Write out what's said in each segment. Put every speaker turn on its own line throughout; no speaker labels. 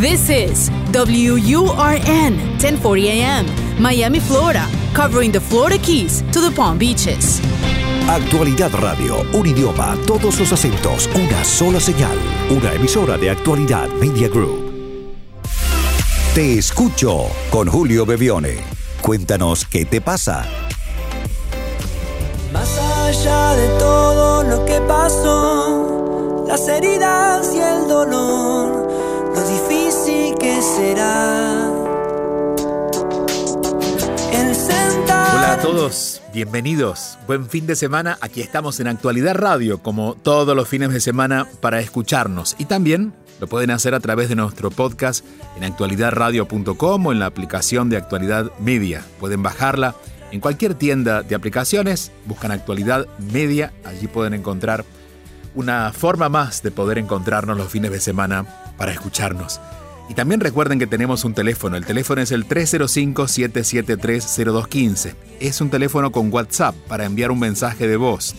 This is WURN 1040 AM, Miami, Florida, covering the Florida Keys to the Palm Beaches.
Actualidad Radio, un idioma, todos los acentos, una sola señal. Una emisora de Actualidad Media Group. Te escucho con Julio Bebione. Cuéntanos qué te pasa.
Más allá de todo lo que pasó, las heridas y el dolor, será.
Hola a todos, bienvenidos. Buen fin de semana. Aquí estamos en Actualidad Radio, como todos los fines de semana, para escucharnos. Y también lo pueden hacer a través de nuestro podcast en actualidadradio.com o en la aplicación de Actualidad Media. Pueden bajarla en cualquier tienda de aplicaciones, buscan Actualidad Media, allí pueden encontrar una forma más de poder encontrarnos los fines de semana para escucharnos. Y también recuerden que tenemos un teléfono, el teléfono es el 305-773-0215. Es un teléfono con WhatsApp para enviar un mensaje de voz.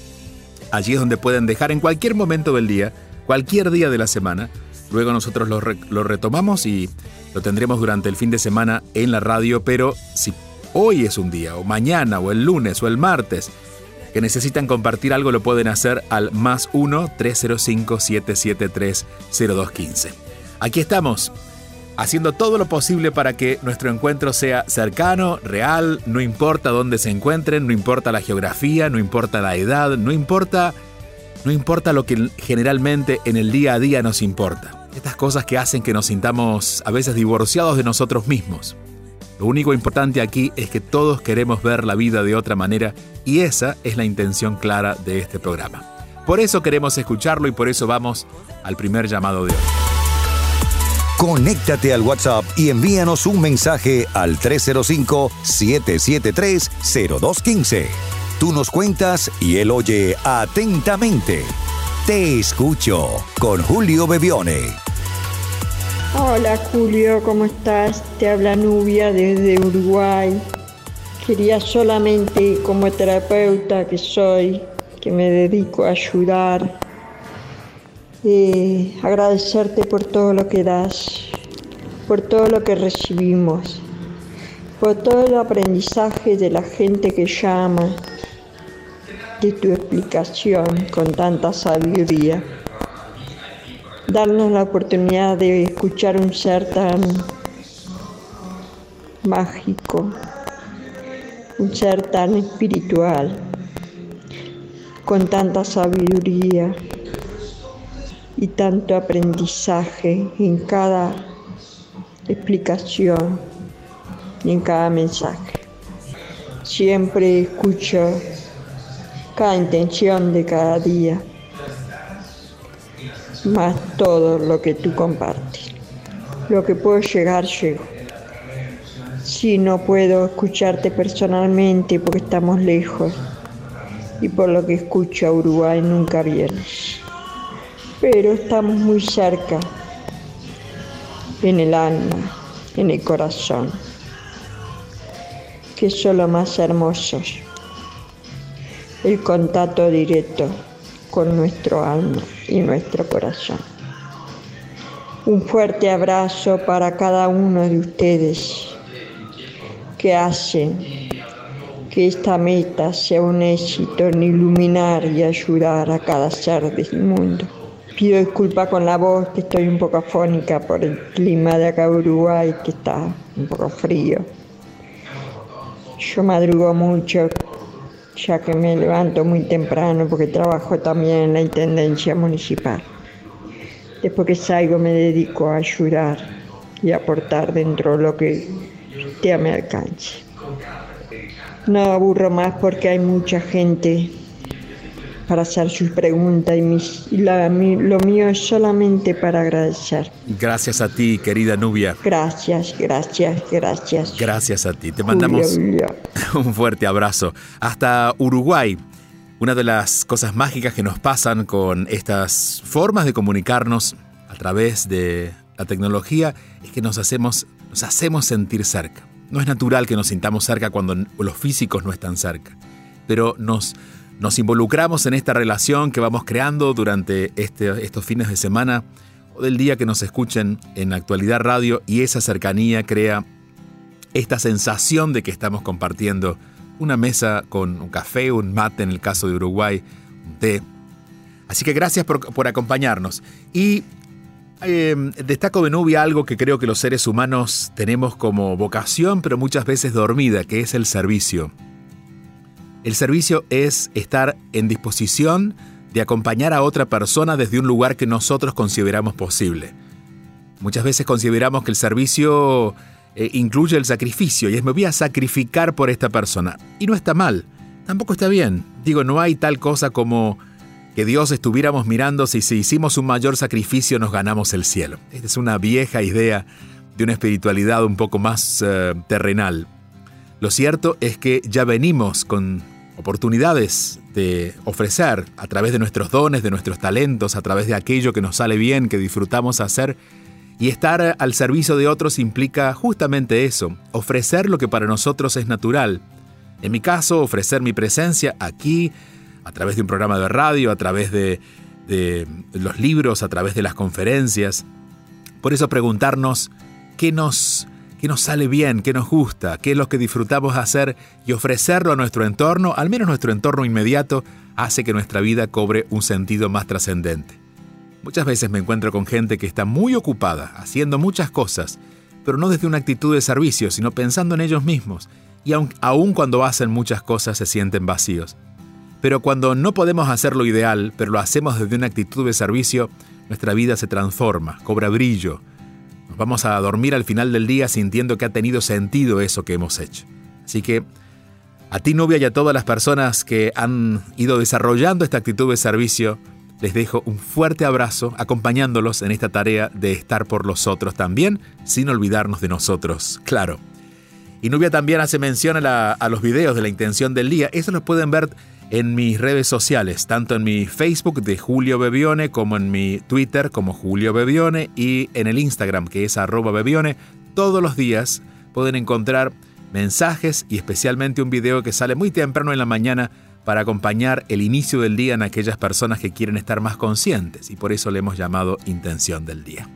Allí es donde pueden dejar en cualquier momento del día, cualquier día de la semana. Luego nosotros lo, re- lo retomamos y lo tendremos durante el fin de semana en la radio, pero si hoy es un día, o mañana, o el lunes, o el martes, que necesitan compartir algo, lo pueden hacer al más 1-305-773-0215. Aquí estamos, haciendo todo lo posible para que nuestro encuentro sea cercano, real, no importa dónde se encuentren, no importa la geografía, no importa la edad, no importa, no importa lo que generalmente en el día a día nos importa. Estas cosas que hacen que nos sintamos a veces divorciados de nosotros mismos. Lo único importante aquí es que todos queremos ver la vida de otra manera y esa es la intención clara de este programa. Por eso queremos escucharlo y por eso vamos al primer llamado de hoy.
Conéctate al WhatsApp y envíanos un mensaje al 305-773-0215. Tú nos cuentas y él oye atentamente. Te escucho con Julio Bebione.
Hola Julio, ¿cómo estás? Te habla Nubia desde Uruguay. Quería solamente como terapeuta que soy, que me dedico a ayudar, eh, agradecerte por todo lo que das, por todo lo que recibimos, por todo el aprendizaje de la gente que llama, de tu explicación con tanta sabiduría. Darnos la oportunidad de escuchar un ser tan mágico, un ser tan espiritual, con tanta sabiduría y tanto aprendizaje en cada explicación y en cada mensaje. Siempre escucho cada intención de cada día más todo lo que tú compartes. Lo que puedo llegar, llego. Si no puedo escucharte personalmente porque estamos lejos y por lo que escucho a Uruguay nunca vienes. Pero estamos muy cerca, en el alma, en el corazón, que son lo más hermosos. El contacto directo con nuestro alma y nuestro corazón. Un fuerte abrazo para cada uno de ustedes que hacen que esta meta sea un éxito en iluminar y ayudar a cada ser del mundo. Pido disculpas con la voz, que estoy un poco afónica por el clima de acá de Uruguay, que está un poco frío. Yo madrugo mucho, ya que me levanto muy temprano porque trabajo también en la Intendencia Municipal. Después que salgo me dedico a ayudar y aportar dentro de lo que esté a alcance. No aburro más porque hay mucha gente para hacer sus preguntas y, mis- y la- mi- lo mío es solamente para agradecer.
Gracias a ti, querida Nubia.
Gracias, gracias, gracias.
Gracias a ti. Te
Julio,
mandamos
Julio.
un fuerte abrazo. Hasta Uruguay. Una de las cosas mágicas que nos pasan con estas formas de comunicarnos a través de la tecnología es que nos hacemos, nos hacemos sentir cerca. No es natural que nos sintamos cerca cuando los físicos no están cerca, pero nos, nos involucramos en esta relación que vamos creando durante este- estos fines de semana todo el día que nos escuchen en Actualidad Radio y esa cercanía crea esta sensación de que estamos compartiendo una mesa con un café, un mate en el caso de Uruguay, un té. Así que gracias por, acompañarnos. Y eh, destaco de Nubia algo que creo que los seres humanos tenemos como vocación, pero muchas veces dormida, que es el servicio. El servicio es estar en disposición de acompañar a otra persona desde un lugar que nosotros consideramos posible. Muchas veces consideramos que el servicio eh, incluye el sacrificio y es me voy a sacrificar por esta persona. Y no está mal, tampoco está bien. Digo, no hay tal cosa como que Dios estuviéramos mirando si, si hicimos un mayor sacrificio nos ganamos el cielo. Esta es una vieja idea de una espiritualidad un poco más eh, terrenal. Lo cierto es que ya venimos con oportunidades de ofrecer a través de nuestros dones, de nuestros talentos, a través de aquello que nos sale bien, que disfrutamos hacer. Y estar al servicio de otros implica justamente eso, ofrecer lo que para nosotros es natural. En mi caso, ofrecer mi presencia aquí, a través de un programa de radio, a través de, de los libros, a través de las conferencias. Por eso preguntarnos qué nos qué nos sale bien, qué nos gusta, qué es lo que disfrutamos hacer y ofrecerlo a nuestro entorno, al menos nuestro entorno inmediato, hace que nuestra vida cobre un sentido más trascendente. Muchas veces me encuentro con gente que está muy ocupada, haciendo muchas cosas, pero no desde una actitud de servicio, sino pensando en ellos mismos, y aun, aun cuando hacen muchas cosas se sienten vacíos. Pero cuando no podemos hacer lo ideal, pero lo hacemos desde una actitud de servicio, nuestra vida se transforma, cobra brillo, vamos a dormir al final del día sintiendo que ha tenido sentido eso que hemos hecho. Así que a ti, novia, y a todas las personas que han ido desarrollando esta actitud de servicio, les dejo un fuerte abrazo acompañándolos en esta tarea de estar por los otros también, sin olvidarnos de nosotros, claro. Y Nubia también hace mención a, los videos de la intención del día. Eso los pueden ver en mis redes sociales, tanto en mi Facebook de Julio Bebione como en mi Twitter como Julio Bebione y en el Instagram que es arroba Bebione. Todos los días pueden encontrar mensajes y especialmente un video que sale muy temprano en la mañana para acompañar el inicio del día en aquellas personas que quieren estar más conscientes y por eso le hemos llamado Intención del Día.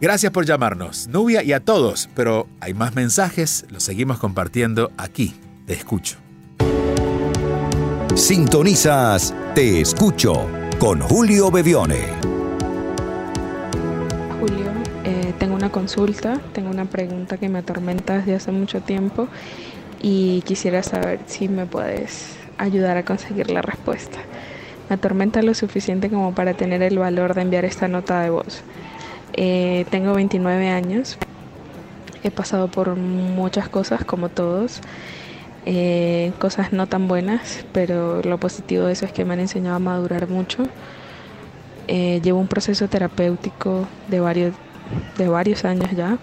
Gracias por llamarnos, Nubia y a todos, pero hay más mensajes, los seguimos compartiendo aquí. Te escucho.
Sintonizas Te Escucho con Julio Bevione.
Julio, eh, tengo una consulta, tengo una pregunta que me atormenta desde hace mucho tiempo y quisiera saber si me puedes ayudar a conseguir la respuesta. Me atormenta lo suficiente como para tener el valor de enviar esta nota de voz. Eh, tengo 29 años, he pasado por muchas cosas como todos eh, cosas no tan buenas, pero lo positivo de eso es que me han enseñado a madurar mucho. Eh, llevo un proceso terapéutico de varios, de varios años ya,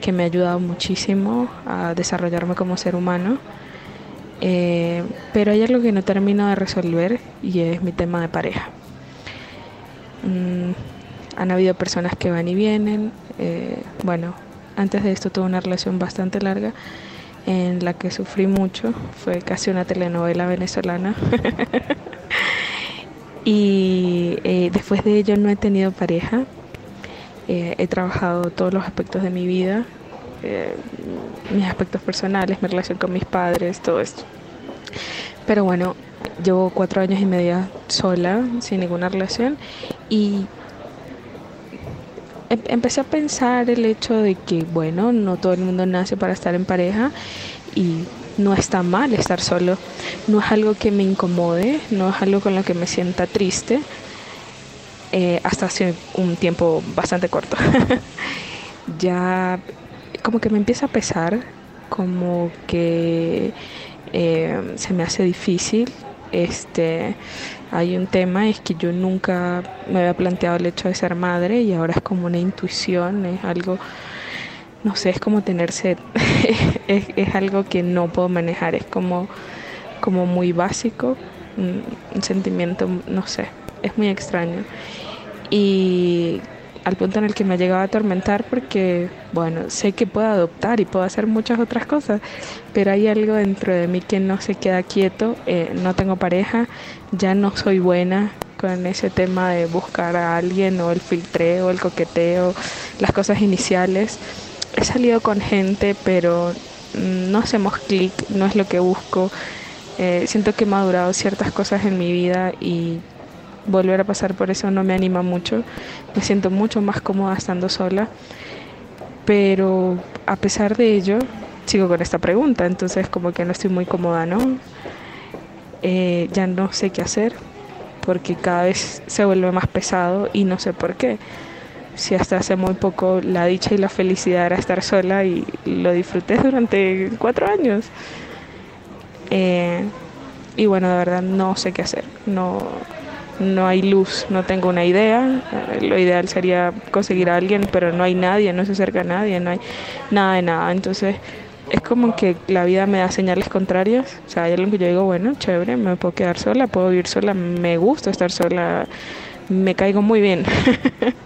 que me ha ayudado muchísimo a desarrollarme como ser humano. Eh, pero hay algo que no termino de resolver y es mi tema de pareja. Mm, han habido personas que van y vienen. bueno, antes de esto tuve una relación bastante larga en la que sufrí mucho. Fue casi una telenovela venezolana. y eh, después de ello no he tenido pareja. Eh, he trabajado todos los aspectos de mi vida, eh, mis aspectos personales, mi relación con mis padres, todo esto. Pero bueno, llevo cuatro años y medio sola, sin ninguna relación, y empecé a pensar el hecho de que, bueno, no todo el mundo nace para estar en pareja y no está mal estar solo. No es algo que me incomode, no es algo con lo que me sienta triste, eh, hasta hace un tiempo bastante corto. ya como que me empieza a pesar, como que eh, se me hace difícil este hay un tema, es que yo nunca me había planteado el hecho de ser madre y ahora es como una intuición, es algo, no sé, es como tener sed, es, algo que no puedo manejar, es como, como muy básico, un, un sentimiento, no sé, es muy extraño. Y al punto en el que me ha llegado a atormentar porque, bueno, sé que puedo adoptar y puedo hacer muchas otras cosas, pero hay algo dentro de mí que no se queda quieto, eh, no tengo pareja, ya no soy buena, con ese tema de buscar a alguien o el filtreo, el coqueteo, las cosas iniciales. He salido con gente, pero no hacemos clic, no es lo que busco. Eh, siento que he madurado ciertas cosas en mi vida y volver a pasar por eso no me anima mucho. Me siento mucho más cómoda estando sola. Pero a pesar de ello, sigo con esta pregunta, entonces como que no estoy muy cómoda, ¿no? Eh, ya no sé qué hacer porque cada vez se vuelve más pesado y no sé por qué. Si hasta hace muy poco la dicha y la felicidad era estar sola y lo disfruté durante cuatro años. Eh, y bueno, de verdad no sé qué hacer. No, no hay luz, no tengo una idea. Eh, lo ideal sería conseguir a alguien, pero no hay nadie, no se acerca a nadie, no hay nada de nada. Entonces es como que la vida me da señales contrarias. O sea, hay algo que yo digo, bueno, chévere, me puedo quedar sola, puedo vivir sola, me gusta estar sola, me caigo muy bien.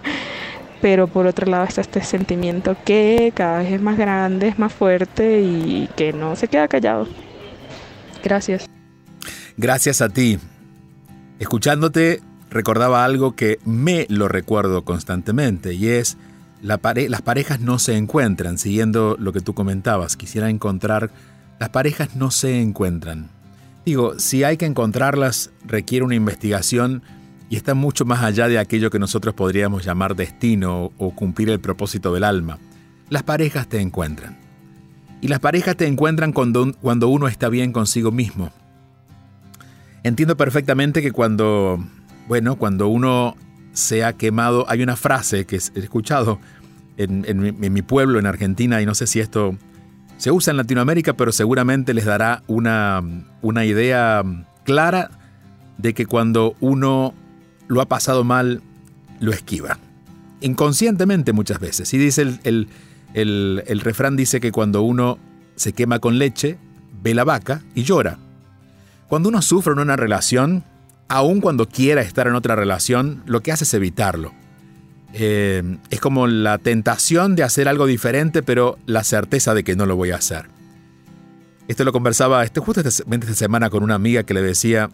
Pero por otro lado está este sentimiento que cada vez es más grande, es más fuerte y que no se queda callado. Gracias.
Gracias a ti. Escuchándote, recordaba algo que me lo recuerdo constantemente y es las parejas no se encuentran, siguiendo lo que tú comentabas, quisiera encontrar, las parejas no se encuentran. Digo, si hay que encontrarlas, requiere una investigación y está mucho más allá de aquello que nosotros podríamos llamar destino o cumplir el propósito del alma. Las parejas te encuentran. Y las parejas te encuentran cuando, uno está bien consigo mismo. Entiendo perfectamente que cuando, bueno, cuando uno se ha quemado. Hay una frase que he escuchado en, mi pueblo, en Argentina, y no sé si esto se usa en Latinoamérica, pero seguramente les dará una, una idea clara de que cuando uno lo ha pasado mal, lo esquiva. Inconscientemente muchas veces. Y dice el, el, el refrán dice que cuando uno se quema con leche, ve la vaca y llora. Cuando uno sufre en una relación, aun cuando quiera estar en otra relación, lo que hace es evitarlo. Eh, es como la tentación de hacer algo diferente, pero la certeza de que no lo voy a hacer. Esto lo conversaba este, justo esta, esta semana con una amiga que le decía,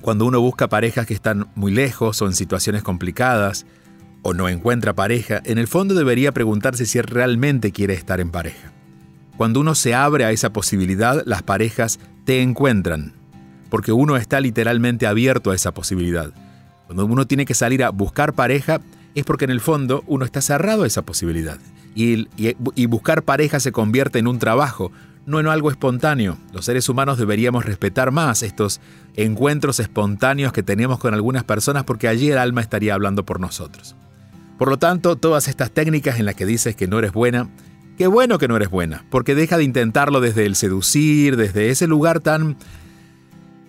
cuando uno busca parejas que están muy lejos o en situaciones complicadas, o no encuentra pareja, en el fondo debería preguntarse si realmente quiere estar en pareja. Cuando uno se abre a esa posibilidad, las parejas te encuentran, porque uno está literalmente abierto a esa posibilidad. Cuando uno tiene que salir a buscar pareja, es porque en el fondo uno está cerrado a esa posibilidad. Y, y, buscar pareja se convierte en un trabajo, no en algo espontáneo. Los seres humanos deberíamos respetar más estos encuentros espontáneos que tenemos con algunas personas porque allí el alma estaría hablando por nosotros. Por lo tanto, todas estas técnicas en las que dices que no eres buena, qué bueno que no eres buena, porque deja de intentarlo desde el seducir, desde ese lugar tan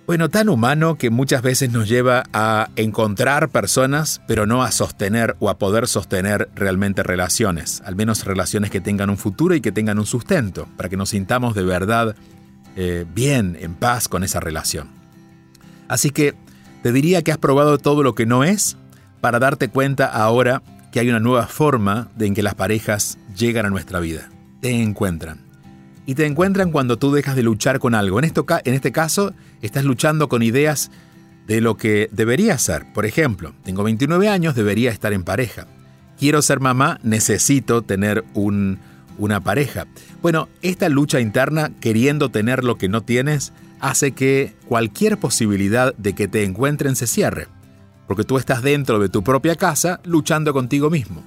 bueno, tan humano que muchas veces nos lleva a encontrar personas, pero no a sostener o a poder sostener realmente relaciones, al menos relaciones que tengan un futuro y que tengan un sustento, para que nos sintamos de verdad eh, bien, en paz con esa relación. Así que te diría que has probado todo lo que no es para darte cuenta ahora que hay una nueva forma de en que las parejas llegan a nuestra vida, te encuentran y te encuentran cuando tú dejas de luchar con algo. En, este caso, estás luchando con ideas de lo que debería ser. Por ejemplo, tengo 29 años, debería estar en pareja. Quiero ser mamá, necesito tener un, una pareja. Bueno, esta lucha interna, queriendo tener lo que no tienes, hace que cualquier posibilidad de que te encuentren se cierre. Porque tú estás dentro de tu propia casa luchando contigo mismo.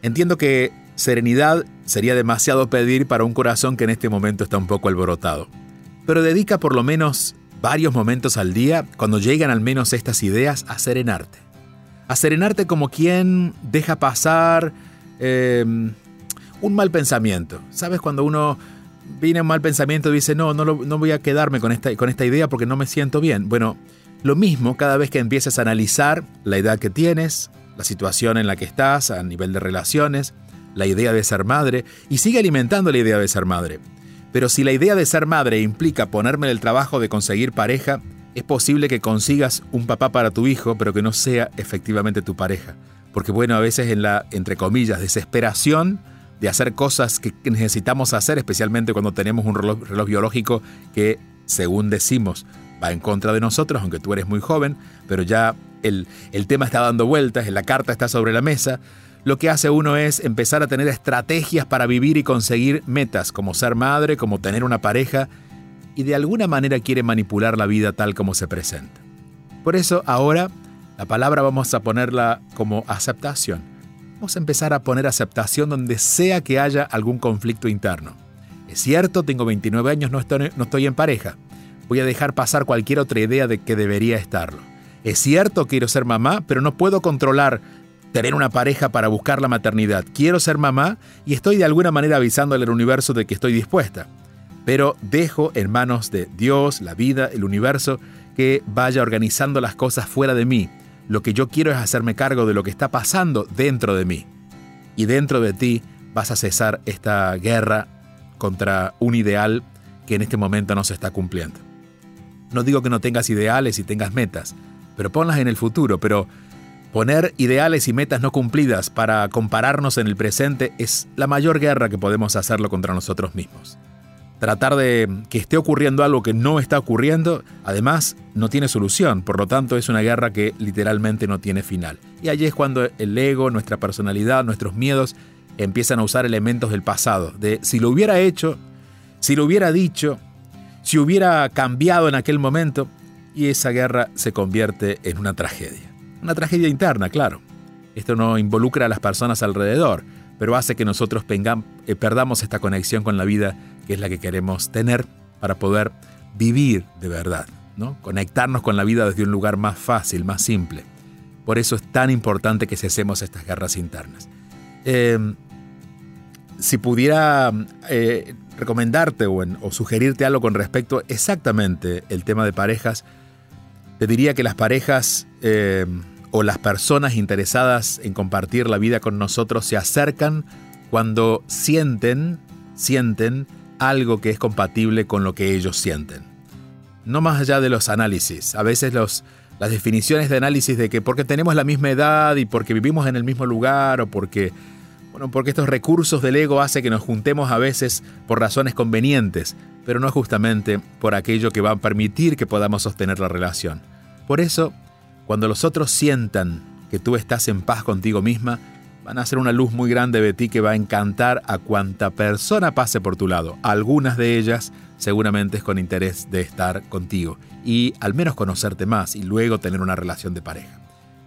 Entiendo que Serenidad sería demasiado pedir para un corazón que en este momento está un poco alborotado. Pero dedica por lo menos varios momentos al día, cuando llegan al menos estas ideas, a serenarte. A serenarte como quien deja pasar eh, un mal pensamiento. ¿Sabes? Cuando uno viene un mal pensamiento y dice, no, no, no voy a quedarme con esta, con esta idea porque no me siento bien. Bueno, lo mismo cada vez que empieces a analizar la edad que tienes, la situación en la que estás a nivel de relaciones, la idea de ser madre y sigue alimentando la idea de ser madre. Pero si la idea de ser madre implica ponerme en el trabajo de conseguir pareja, es posible que consigas un papá para tu hijo, pero que no sea efectivamente tu pareja. Porque bueno, a veces en la, entre comillas, desesperación de hacer cosas que necesitamos hacer, especialmente cuando tenemos un reloj, reloj biológico que, según decimos, va en contra de nosotros, aunque tú eres muy joven, pero ya el, el tema está dando vueltas, la carta está sobre la mesa, lo que hace uno es empezar a tener estrategias para vivir y conseguir metas, como ser madre, como tener una pareja, y de alguna manera quiere manipular la vida tal como se presenta. Por eso ahora la palabra vamos a ponerla como aceptación. Vamos a empezar a poner aceptación donde sea que haya algún conflicto interno. Es cierto, tengo 29 años, no estoy, no estoy en pareja. Voy a dejar pasar cualquier otra idea de que debería estarlo. Es cierto, quiero ser mamá, pero no puedo controlar tener una pareja para buscar la maternidad. Quiero ser mamá y estoy de alguna manera avisándole al universo de que estoy dispuesta. Pero dejo en manos de Dios, la vida, el universo, que vaya organizando las cosas fuera de mí. Lo que yo quiero es hacerme cargo de lo que está pasando dentro de mí. Y dentro de ti vas a cesar esta guerra contra un ideal que en este momento no se está cumpliendo. No digo que no tengas ideales y tengas metas, pero ponlas en el futuro, pero Poner ideales y metas no cumplidas para compararnos en el presente es la mayor guerra que podemos hacerlo contra nosotros mismos. Tratar de que esté ocurriendo algo que no está ocurriendo, además, no tiene solución, por lo tanto es una guerra que literalmente no tiene final. Y allí es cuando el ego, nuestra personalidad, nuestros miedos empiezan a usar elementos del pasado, de si lo hubiera hecho, si lo hubiera dicho, si hubiera cambiado en aquel momento, y esa guerra se convierte en una tragedia. Una tragedia interna, claro. Esto no involucra a las personas alrededor, pero hace que nosotros eh, perdamos esta conexión con la vida que es la que queremos tener para poder vivir de verdad, ¿no? Conectarnos con la vida desde un lugar más fácil, más simple. Por eso es tan importante que cesemos estas guerras internas. Em, si pudiera eh, recomendarte o, sugerirte algo con respecto exactamente el tema de parejas, te diría que las parejas em, o las personas interesadas en compartir la vida con nosotros se acercan cuando sienten, sienten algo que es compatible con lo que ellos sienten. No más allá de los análisis. A veces las definiciones de análisis de que porque tenemos la misma edad y porque vivimos en el mismo lugar o porque, bueno, porque estos recursos del ego hacen que nos juntemos a veces por razones convenientes, pero no justamente por aquello que va a permitir que podamos sostener la relación. Por eso, cuando los otros sientan que tú estás en paz contigo misma, van a ser una luz muy grande de ti que va a encantar a cuanta persona pase por tu lado. Algunas de ellas seguramente es con interés de estar contigo y al menos conocerte más y luego tener una relación de pareja.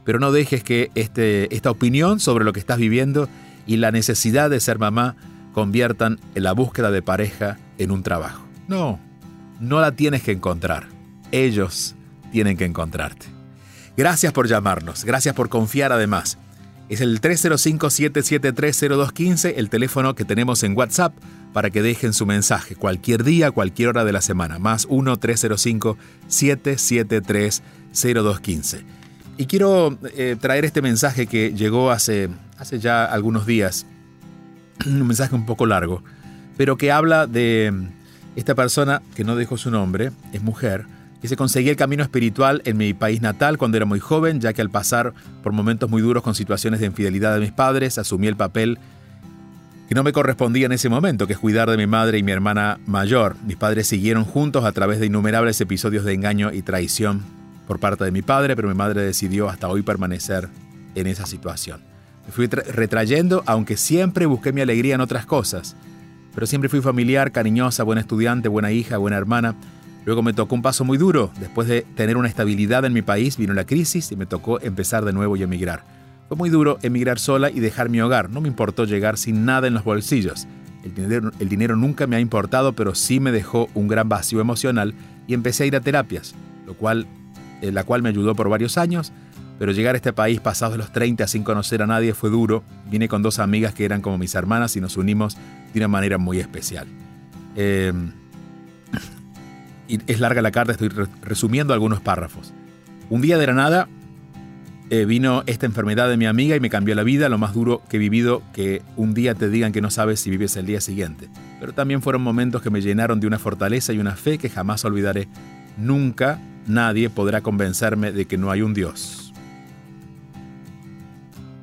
Pero no dejes que este, esta opinión sobre lo que estás viviendo y la necesidad de ser mamá conviertan en la búsqueda de pareja en un trabajo. No, no la tienes que encontrar. Ellos tienen que encontrarte. Gracias por llamarnos, gracias por confiar además. Es el 305-7730215, el teléfono que tenemos en WhatsApp para que dejen su mensaje cualquier día, cualquier hora de la semana. Más 1-305-7730215. Y quiero eh, traer este mensaje que llegó hace, hace ya algunos días, un mensaje un poco largo, pero que habla de esta persona que no dejó su nombre, es mujer, se conseguí el camino espiritual en mi país natal cuando era muy joven, ya que al pasar por momentos muy duros con situaciones de infidelidad de mis padres, asumí el papel que no me correspondía en ese momento, que es cuidar de mi madre y mi hermana mayor. Mis padres siguieron juntos a través de innumerables episodios de engaño y traición por parte de mi padre, pero mi madre decidió hasta hoy permanecer en esa situación. Me fui retrayendo, aunque siempre busqué mi alegría en otras cosas, pero siempre fui familiar, cariñosa, buena estudiante, buena hija, buena hermana, Luego me tocó un paso muy duro. Después de tener una estabilidad en mi país, vino la crisis y me tocó empezar de nuevo y emigrar. Fue muy duro emigrar sola y dejar mi hogar. No me importó llegar sin nada en los bolsillos. El dinero, nunca me ha importado, pero sí me dejó un gran vacío emocional y empecé a ir a terapias, lo cual, eh, la cual me ayudó por varios años. Pero llegar a este país pasados los 30 sin conocer a nadie fue duro. Vine con dos amigas que eran como mis hermanas y nos unimos de una manera muy especial. Eh, es larga la carta, estoy resumiendo algunos párrafos. Un día de la nada eh, vino esta enfermedad de mi amiga y me cambió la vida, lo más duro que he vivido, que un día te digan que no sabes si vives el día siguiente. Pero también fueron momentos que me llenaron de una fortaleza y una fe que jamás olvidaré. Nunca nadie podrá convencerme de que no hay un Dios.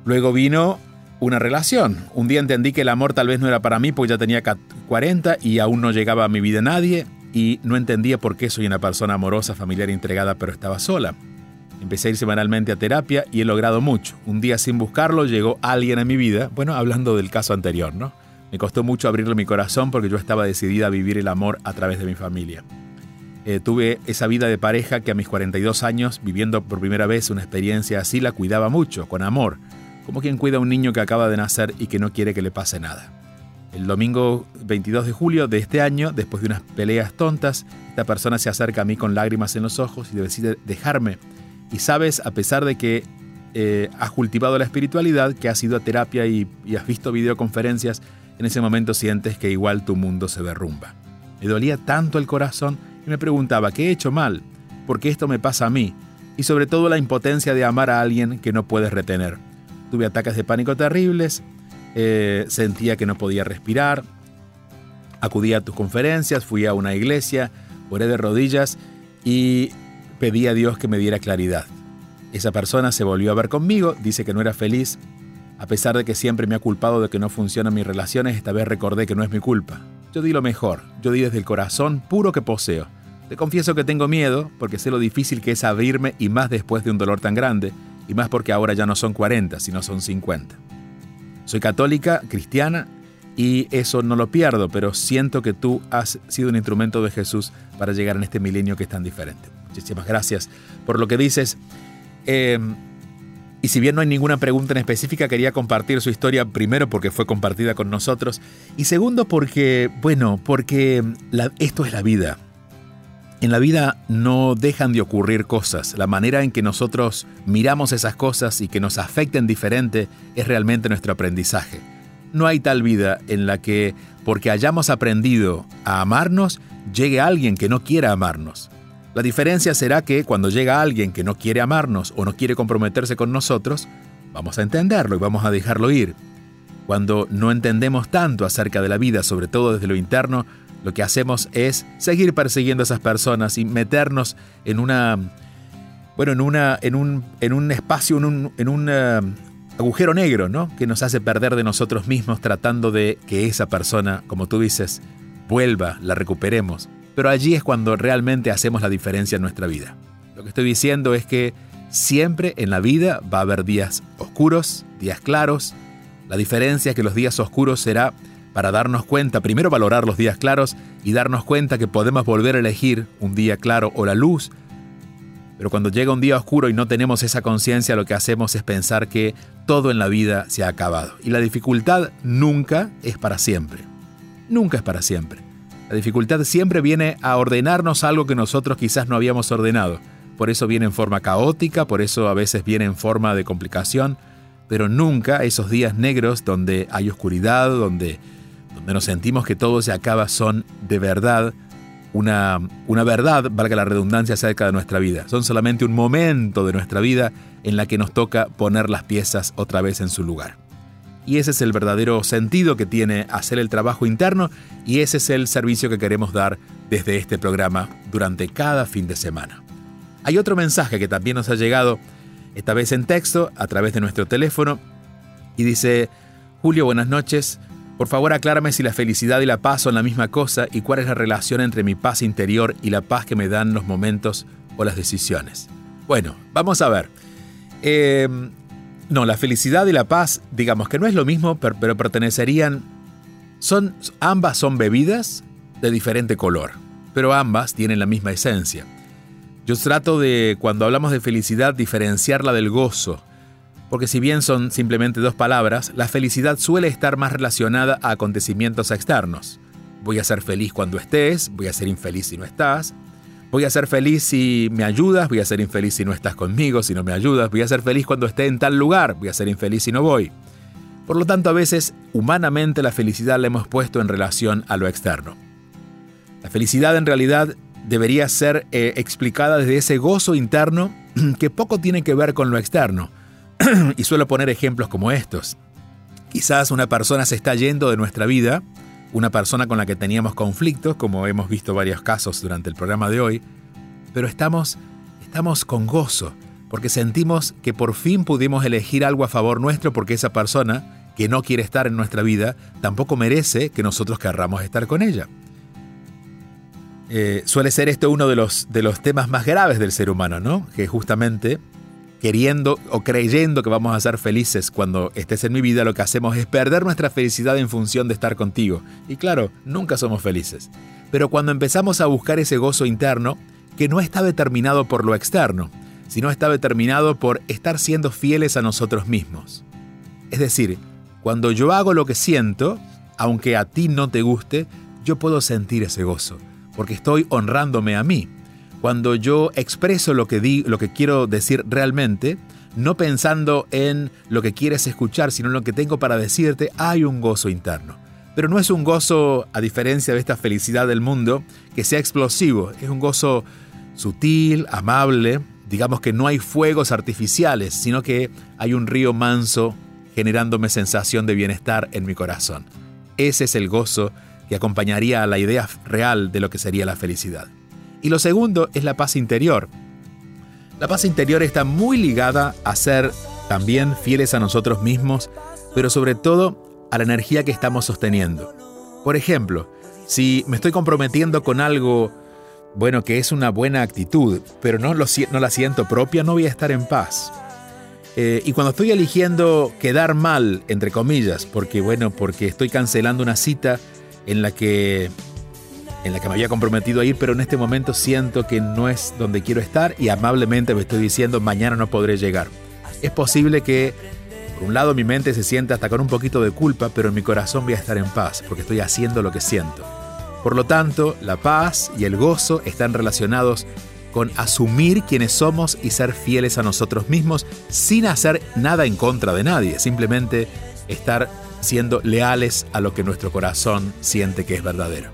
Luego vino una relación. Un día entendí que el amor tal vez no era para mí porque ya tenía 40 y aún no llegaba a mi vida nadie y no entendía por qué soy una persona amorosa, familiar e entregada, pero estaba sola. Empecé a ir semanalmente a terapia y he logrado mucho. Un día sin buscarlo llegó alguien a mi vida, bueno, hablando del caso anterior, ¿no? Me costó mucho abrirle mi corazón porque yo estaba decidida a vivir el amor a través de mi familia. Eh, tuve esa vida de pareja que a mis 42 años, viviendo por primera vez una experiencia así, la cuidaba mucho, con amor, como quien cuida a un niño que acaba de nacer y que no quiere que le pase nada. El domingo 22 de julio de este año, después de unas peleas tontas, esta persona se acerca a mí con lágrimas en los ojos y decide dejarme y sabes, a pesar de que eh, has cultivado la espiritualidad, que has ido a terapia y, has visto videoconferencias, en ese momento sientes que igual tu mundo se derrumba. Me dolía tanto el corazón y me preguntaba, ¿qué he hecho mal? ¿Por qué esto me pasa a mí? Y sobre todo la impotencia de amar a alguien que no puedes retener. Tuve ataques de pánico terribles, eh, sentía que no podía respirar, acudí a tus conferencias, fui a una iglesia, oré de rodillas y pedí a Dios que me diera claridad. Esa persona se volvió a ver conmigo, dice que no era feliz. A pesar de que siempre me ha culpado de que no funcionan mis relaciones, esta vez recordé que no es mi culpa. Yo di lo mejor, yo di desde el corazón puro que poseo. Te confieso que tengo miedo, porque sé lo difícil que es abrirme y más después de un dolor tan grande, y más porque ahora ya no son 40, sino son 50. Soy católica, cristiana, y eso no lo pierdo, pero siento que tú has sido un instrumento de Jesús para llegar en este milenio que es tan diferente. Muchísimas gracias por lo que dices. Eh, y si bien no hay ninguna pregunta en específica, quería compartir su historia primero porque fue compartida con nosotros y segundo porque, bueno, porque esto es la vida. En la vida no dejan de ocurrir cosas. La manera en que nosotros miramos esas cosas y que nos afecten diferente es realmente nuestro aprendizaje. No hay tal vida en la que, porque hayamos aprendido a amarnos, llegue alguien que no quiera amarnos. La diferencia será que cuando llega alguien que no quiere amarnos o no quiere comprometerse con nosotros, vamos a entenderlo y vamos a dejarlo ir. Cuando no entendemos tanto acerca de la vida, sobre todo desde lo interno, lo que hacemos es seguir persiguiendo a esas personas y meternos en una bueno, en una en un en un espacio en un, en un eh, agujero negro, ¿no? Que nos hace perder de nosotros mismos tratando de que esa persona, como tú dices, vuelva, la recuperemos pero allí es cuando realmente hacemos la diferencia en nuestra vida. Lo que estoy diciendo es que siempre en la vida va a haber días oscuros, días claros. La diferencia es que los días oscuros será para darnos cuenta, primero valorar los días claros y darnos cuenta que podemos volver a elegir un día claro o la luz. Pero cuando llega un día oscuro y no tenemos esa conciencia, lo que hacemos es pensar que todo en la vida se ha acabado. Y la dificultad nunca es para siempre. Nunca es para siempre. La dificultad siempre viene a ordenarnos algo que nosotros quizás no habíamos ordenado. Por eso viene en forma caótica, por eso a veces viene en forma de complicación, pero nunca esos días negros donde hay oscuridad, donde, donde nos sentimos que todo se acaba, son de verdad una, una verdad, valga la redundancia, acerca de nuestra vida. Son solamente un momento de nuestra vida en la que nos toca poner las piezas otra vez en su lugar. Y ese es el verdadero sentido que tiene hacer el trabajo interno y ese es el servicio que queremos dar desde este programa durante cada fin de semana. Hay otro mensaje que también nos ha llegado, esta vez en texto, a través de nuestro teléfono, y dice, Julio, buenas noches. Por favor, aclárame si la felicidad y la paz son la misma cosa y cuál es la relación entre mi paz interior y la paz que me dan los momentos o las decisiones. Bueno, vamos a ver. Eh, no, la felicidad y la paz, digamos que no es lo mismo, pero, pertenecerían... Son, ambas son bebidas de diferente color, pero ambas tienen la misma esencia. Yo trato de, cuando hablamos de felicidad, diferenciarla del gozo, porque si bien son simplemente dos palabras, la felicidad suele estar más relacionada a acontecimientos externos. Voy a ser feliz cuando estés, voy a ser infeliz si no estás, Voy a ser feliz si me ayudas, voy a ser infeliz si no estás conmigo, si no me ayudas, voy a ser feliz cuando esté en tal lugar, voy a ser infeliz si no voy. Por lo tanto, a veces, humanamente, la felicidad la hemos puesto en relación a lo externo. La felicidad en realidad debería ser eh, explicada desde ese gozo interno que poco tiene que ver con lo externo. y suelo poner ejemplos como estos. Quizás una persona se está yendo de nuestra vida una persona con la que teníamos conflictos, como hemos visto varios casos durante el programa de hoy, pero estamos, estamos con gozo, porque sentimos que por fin pudimos elegir algo a favor nuestro porque esa persona que no quiere estar en nuestra vida tampoco merece que nosotros querramos estar con ella. Eh, suele ser esto uno de los, de los temas más graves del ser humano, ¿no? Que justamente queriendo o creyendo que vamos a ser felices cuando estés en mi vida, lo que hacemos es perder nuestra felicidad en función de estar contigo. Y claro, nunca somos felices. Pero cuando empezamos a buscar ese gozo interno, que no está determinado por lo externo, sino está determinado por estar siendo fieles a nosotros mismos. Es decir, cuando yo hago lo que siento, aunque a ti no te guste, yo puedo sentir ese gozo, porque estoy honrándome a mí cuando yo expreso lo que, di, lo que quiero decir realmente, no pensando en lo que quieres escuchar, sino en lo que tengo para decirte, hay un gozo interno. Pero no es un gozo, a diferencia de esta felicidad del mundo, que sea explosivo. Es un gozo sutil, amable. Digamos que no hay fuegos artificiales, sino que hay un río manso generándome sensación de bienestar en mi corazón. Ese es el gozo que acompañaría a la idea real de lo que sería la felicidad. Y lo segundo es la paz interior. La paz interior está muy ligada a ser también fieles a nosotros mismos, pero sobre todo a la energía que estamos sosteniendo. Por ejemplo, si me estoy comprometiendo con algo, bueno, que es una buena actitud, pero no, lo, la siento propia, no voy a estar en paz. Eh, y cuando estoy eligiendo quedar mal, entre comillas, porque bueno, porque estoy cancelando una cita en la que en la que me había comprometido a ir, pero en este momento siento que no es donde quiero estar y amablemente me estoy diciendo mañana no podré llegar. Es posible que, por un lado, mi mente se sienta hasta con un poquito de culpa, pero en mi corazón voy a estar en paz, porque estoy haciendo lo que siento. Por lo tanto, la paz y el gozo están relacionados con asumir quiénes somos y ser fieles a nosotros mismos sin hacer nada en contra de nadie, simplemente estar siendo leales a lo que nuestro corazón siente que es verdadero.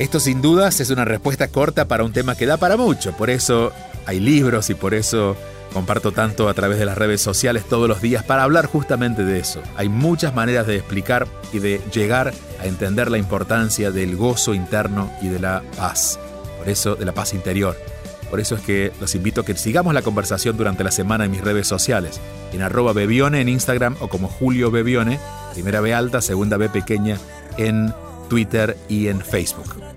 Esto sin dudas es una respuesta corta para un tema que da para mucho, por eso hay libros y por eso comparto tanto a través de las redes sociales todos los días para hablar justamente de eso. Hay muchas maneras de explicar y de llegar a entender la importancia del gozo interno y de la paz, por eso de la paz interior. Por eso es que los invito a que sigamos la conversación durante la semana en mis redes sociales, en arroba Bebione en Instagram o como Julio Bebione, primera B alta, segunda B pequeña en Twitter y en Facebook.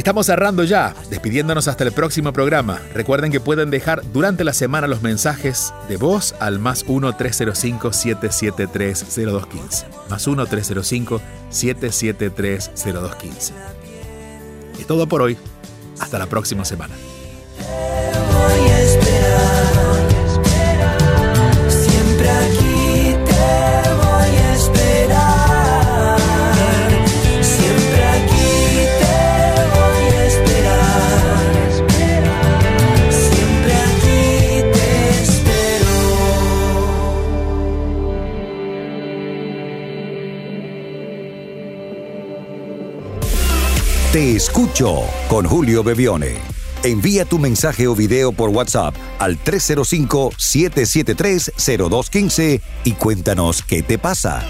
Estamos cerrando ya, despidiéndonos hasta el próximo programa. Recuerden que pueden dejar durante la semana los mensajes de voz al más 1-305-773-0215. Más 1-305-773-0215. Es todo por hoy. Hasta la próxima semana.
Te escucho con Julio Bebione. Envía tu mensaje o video por WhatsApp al 305-773-0215 y cuéntanos qué te pasa.